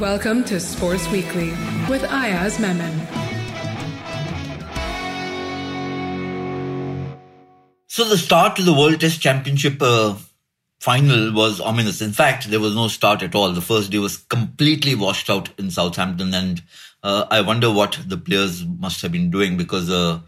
Welcome to Sports Weekly with Ayaz Memon. So the start to the World Test Championship uh, final was ominous. In fact, there was no start at all. The first day was completely washed out in Southampton, and uh, I wonder what the players must have been doing because, uh,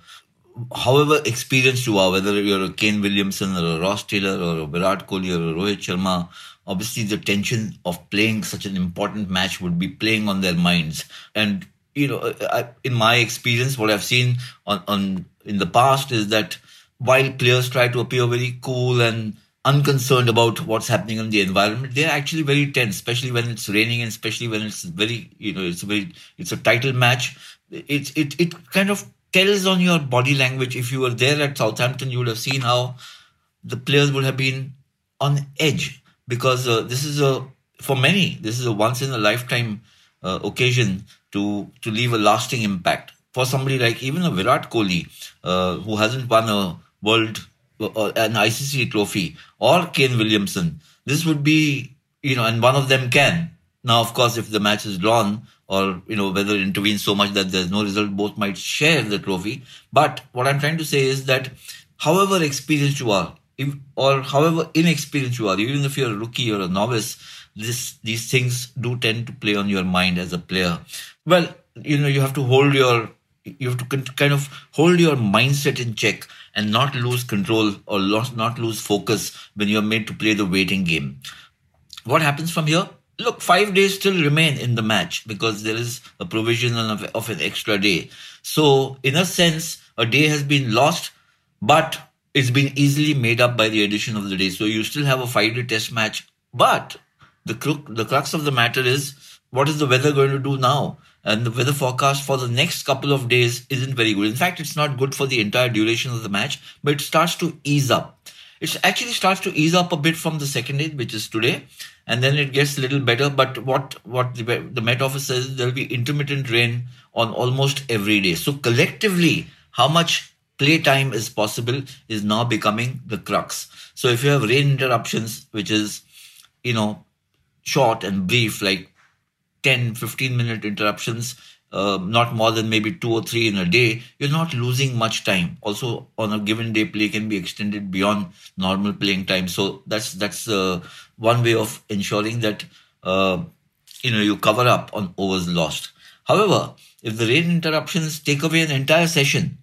however experienced you are, whether you're a Kane Williamson or a Ross Taylor or a Virat Kohli or a Rohit Sharma, obviously the tension of playing such an important match would be playing on their minds. And you know, I, in my experience, what I've seen on, on in the past is that while players try to appear very cool and unconcerned about what's happening in the environment, they're actually very tense, especially when it's raining and especially when it's very, you know, it's a very, it's a title match. It, it, it kind of tells on your body language. If you were there at Southampton, you would have seen how the players would have been on edge because uh, this is a, for many, this is a once in a lifetime uh, occasion to, to leave a lasting impact. For somebody like even a Virat Kohli, uh, who hasn't won a world uh, an ICC trophy or Kane Williamson, this would be, you know, and one of them can. Now, of course, if the match is drawn or, you know, whether it intervenes so much that there's no result, both might share the trophy. But what I'm trying to say is that however experienced you are, if, or however inexperienced you are, even if you're a rookie or a novice, this, these things do tend to play on your mind as a player. Well, you know, you have to hold your you have to kind of hold your mindset in check and not lose control or not lose focus when you're made to play the waiting game. What happens from here? Look, five days still remain in the match because there is a provision of, of an extra day. So, in a sense, a day has been lost, but it's been easily made up by the addition of the day. So, you still have a five day test match, but the, crook, the crux of the matter is what is the weather going to do now? and the weather forecast for the next couple of days isn't very good. In fact, it's not good for the entire duration of the match, but it starts to ease up. It actually starts to ease up a bit from the second day, which is today, and then it gets a little better. But what what the, the Met Office says there will be intermittent rain on almost every day. So collectively, how much play time is possible is now becoming the crux. So if you have rain interruptions, which is you know short and brief, like 10, 15 minute interruptions, uh, not more than maybe two or three in a day, you're not losing much time. Also, on a given day, play can be extended beyond normal playing time. So that's that's uh, one way of ensuring that uh, you know you cover up on overs lost. However, if the rain interruptions take away an entire session,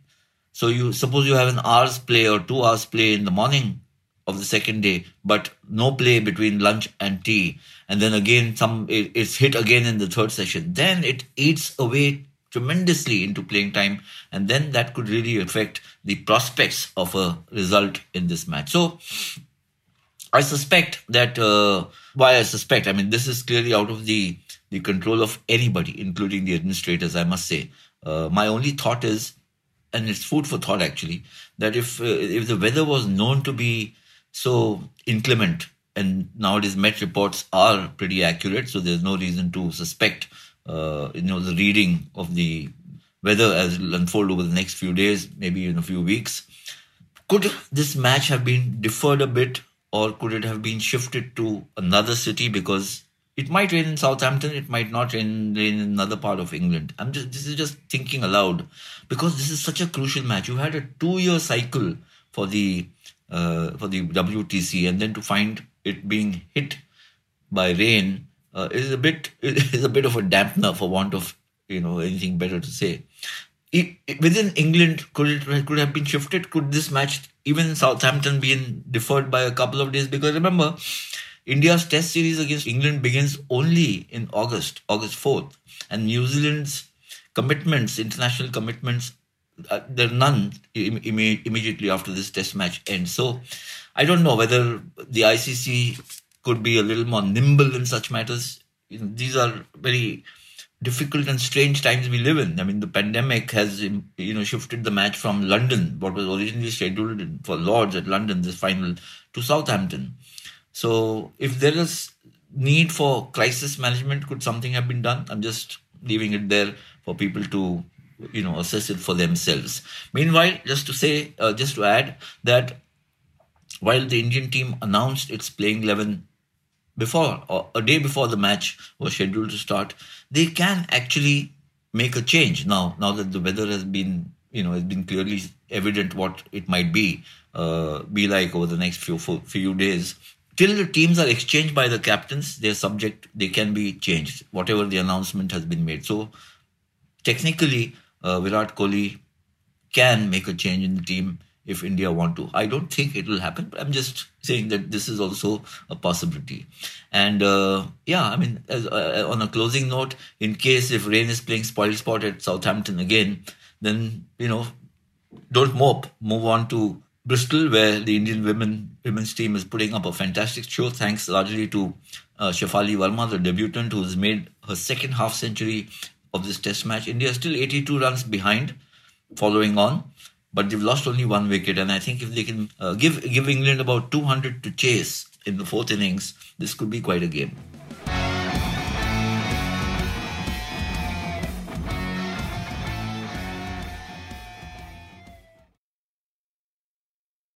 so you suppose you have an hour's play or two hours play in the morning of the second day, but no play between lunch and tea. And then again, some it, it's hit again in the third session. Then it eats away tremendously into playing time, and then that could really affect the prospects of a result in this match. So. I suspect that uh, why I suspect, I mean, this is clearly out of the the control of anybody, including the administrators. I must say, uh, my only thought is, and it's food for thought actually, that if uh, if the weather was known to be so inclement. And nowadays, Met reports are pretty accurate, so there's no reason to suspect, uh, you know, the reading of the weather as will unfold over the next few days, maybe in a few weeks. Could this match have been deferred a bit, or could it have been shifted to another city because it might rain in Southampton, it might not rain, rain in another part of England. I'm just this is just thinking aloud because this is such a crucial match. You had a two-year cycle for the uh, for the WTC, and then to find it being hit by rain uh, is a bit is a bit of a dampener, for want of you know anything better to say. It, it, within England, could it could have been shifted? Could this match, even Southampton, been deferred by a couple of days? Because remember, India's Test series against England begins only in August, August fourth, and New Zealand's commitments, international commitments, uh, there are none Im- Im- immediately after this test match ends. So I don't know whether the ICC could be a little more nimble in such matters. You know, these are very difficult and strange times we live in. I mean, the pandemic has you know shifted the match from London, what was originally scheduled for Lords at London, this final, to Southampton. So if there is need for crisis management, could something have been done? I'm just leaving it there for people to you know assess it for themselves. Meanwhile, just to say, uh, just to add that while the Indian team announced its playing eleven before or a day before the match was scheduled to start, they can actually make a change now. Now that the weather has been, you know, has been clearly evident what it might be, uh, be like over the next few few days. Till the teams are exchanged by the captains, they're subject. They can be changed, whatever the announcement has been made. So technically, uh, Virat Kohli can make a change in the team if India want to. I don't think it will happen, but I'm just saying that this is also a possibility. And uh, yeah, I mean, as, uh, on a closing note, in case if Rain is playing spoil sport at Southampton again, then you know, don't mope. Move on to Bristol, where the Indian women women's team is putting up a fantastic show, thanks largely to uh, Shafali Verma, the debutant, who's made her second half century of this Test match. India is still 82 runs behind, following on but they've lost only one wicket. And I think if they can uh, give give England about 200 to chase in the fourth innings, this could be quite a game.